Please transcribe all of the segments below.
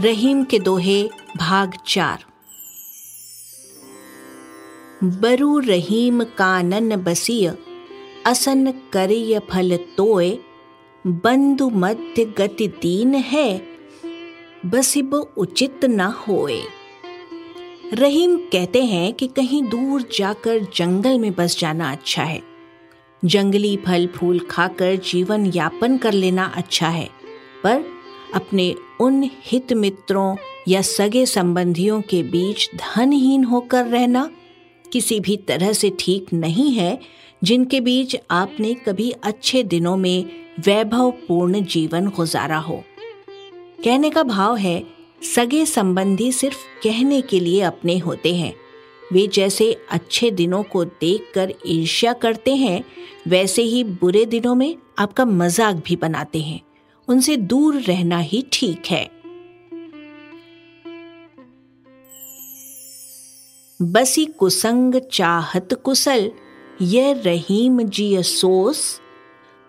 रहीम के दोहे, भाग चार। बरु रहीम कानन बसिय, असन करिय फल तोय बंधु मध्य गति दीन है, बसिब उचित न होए। रहीम कहते हैं कि कहीं दूर जाकर जंगल में बस जाना अच्छा है। जंगली फल फूल खाकर जीवन यापन कर लेना अच्छा है, पर अपने उन हित मित्रों या सगे संबंधियों के बीच धनहीन होकर रहना किसी भी तरह से ठीक नहीं है, जिनके बीच आपने कभी अच्छे दिनों में वैभवपूर्ण जीवन गुजारा हो। कहने का भाव है, सगे संबंधी सिर्फ़ कहने के लिए अपने होते हैं। वे जैसे अच्छे दिनों को देखकर ईर्ष्या करते हैं, वैसे ही बुरे दिनों में आपका मज़ाक भी बनाते हैं। उनसे दूर रहना ही ठीक है। बसी कुसंग चाहत कुशल यह रहीम जी सोस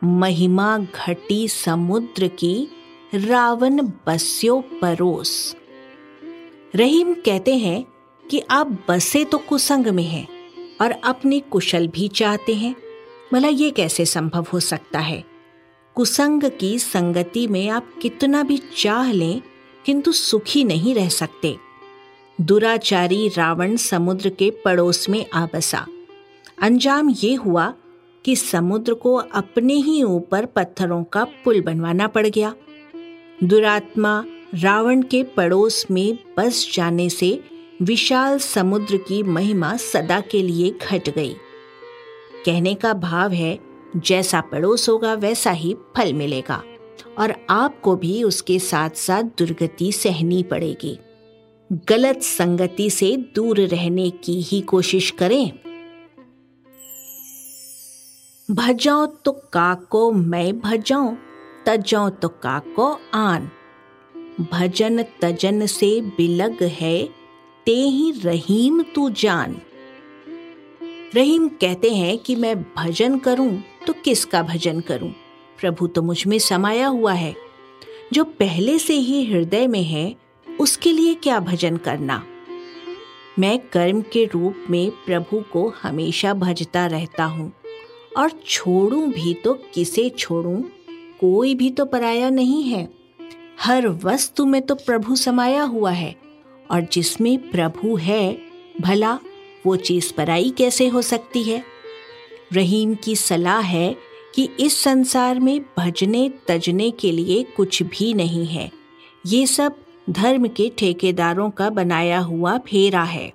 महिमा घटी समुद्र की, रावण बस्यो परोस। रहीम कहते हैं कि आप बसे तो कुसंग में हैं और अपने कुशल भी चाहते हैं, भला ये कैसे संभव हो सकता है? कुसंग की संगति में आप कितना भी चाह लें, किंतु सुखी नहीं रह सकते। दुराचारी रावण समुद्र के पड़ोस में आ बसा। अंजाम ये हुआ कि समुद्र को अपने ही ऊपर पत्थरों का पुल बनवाना पड़ गया। दुरात्मा रावण के पड़ोस में बस जाने से विशाल समुद्र की महिमा सदा के लिए घट गई। कहने का भाव है जैसा पड़ोस होगा, वैसा ही फल मिलेगा और आपको भी उसके साथ साथ दुर्गति सहनी पड़ेगी। गलत संगति से दूर रहने की ही कोशिश करें। भजाओ तो काको, मैं भजाऊं, तजाओ तो काको आन। भजन तजन से बिलग है ते ही रहीम तू जान। रहीम कहते हैं कि मैं भजन करूँ तो किसका भजन करूँ? प्रभु तो मुझमें समाया हुआ है। जो पहले से ही हृदय में है, उसके लिए क्या भजन करना? मैं कर्म के रूप में प्रभु को हमेशा भजता रहता हूँ। और छोड़ूं भी तो किसे छोड़ूं? कोई भी तो पराया नहीं है। हर वस्तु में तो प्रभु समाया हुआ है। और जिसमें प्रभु है, भला वो चीज़ पराई कैसे हो सकती है? रहीम की सलाह है कि इस संसार में भजने, तजने के लिए कुछ भी नहीं है। ये सब धर्म के ठेकेदारों का बनाया हुआ फेरा है।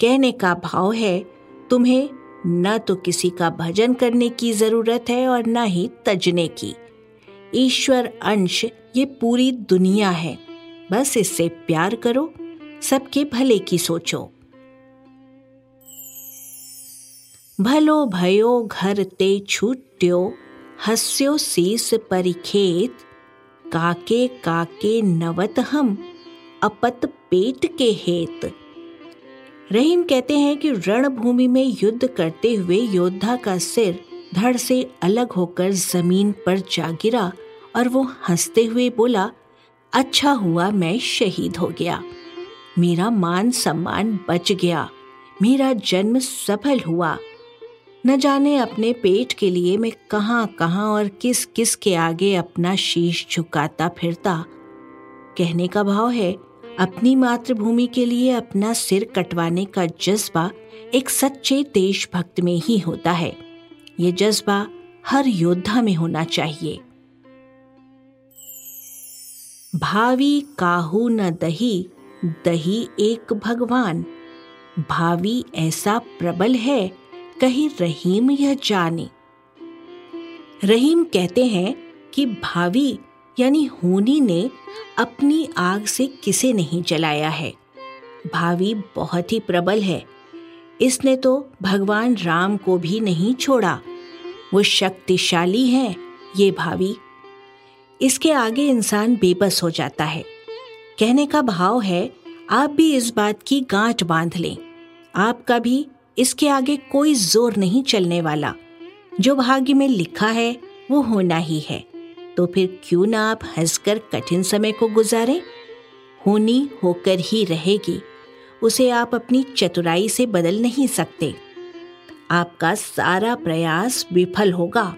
कहने का भाव है, तुम्हें न तो किसी का भजन करने की ज़रूरत है और न ही तजने की। ईश्वर अंश, ये पूरी दुनिया है। बस इससे प्यार करो, सबके भले की सोचो। भलो भयो घर ते छूट्यो, हस्यो शीस परिखेत, काके काके नवत हम, अपत पेट के हेत। रहीम कहते हैं कि रणभूमि में युद्ध करते हुए योद्धा का सिर धड़ से अलग होकर ज़मीन पर जा गिरा और वो हँसते हुए बोला अच्छा हुआ मैं शहीद हो गया। मेरा मान सम्मान बच गया। मेरा जन्म सफल हुआ। न जाने अपने पेट के लिए मैं कहाँ कहाँ और किस किस के आगे अपना शीश झुकाता फिरता। कहने का भाव है, अपनी मातृभूमि के लिए अपना सिर कटवाने का जज्बा एक सच्चे देशभक्त में ही होता है। ये जज्बा हर योद्धा में होना चाहिए। भावी काहू न दही दही एक भगवान। भावी ऐसा प्रबल है कहीं रहीम यह जाने। रहीम कहते हैं कि भावी यानी होनी ने अपनी आग से किसे नहीं जलाया है। भावी बहुत ही प्रबल है। इसने तो भगवान राम को भी नहीं छोड़ा। वो शक्तिशाली है, ये भावी। इसके आगे इंसान बेबस हो जाता है। कहने का भाव है, आप भी इस बात की गांठ बाँध लें। आपका भी इसके आगे कोई ज़ोर नहीं चलने वाला। जो भाग्य में लिखा है, वो होना ही है। तो फिर क्यों ना आप हंसकर कठिन समय को गुजारें? होनी होकर ही रहेगी। उसे आप अपनी चतुराई से बदल नहीं सकते। आपका सारा प्रयास विफल होगा।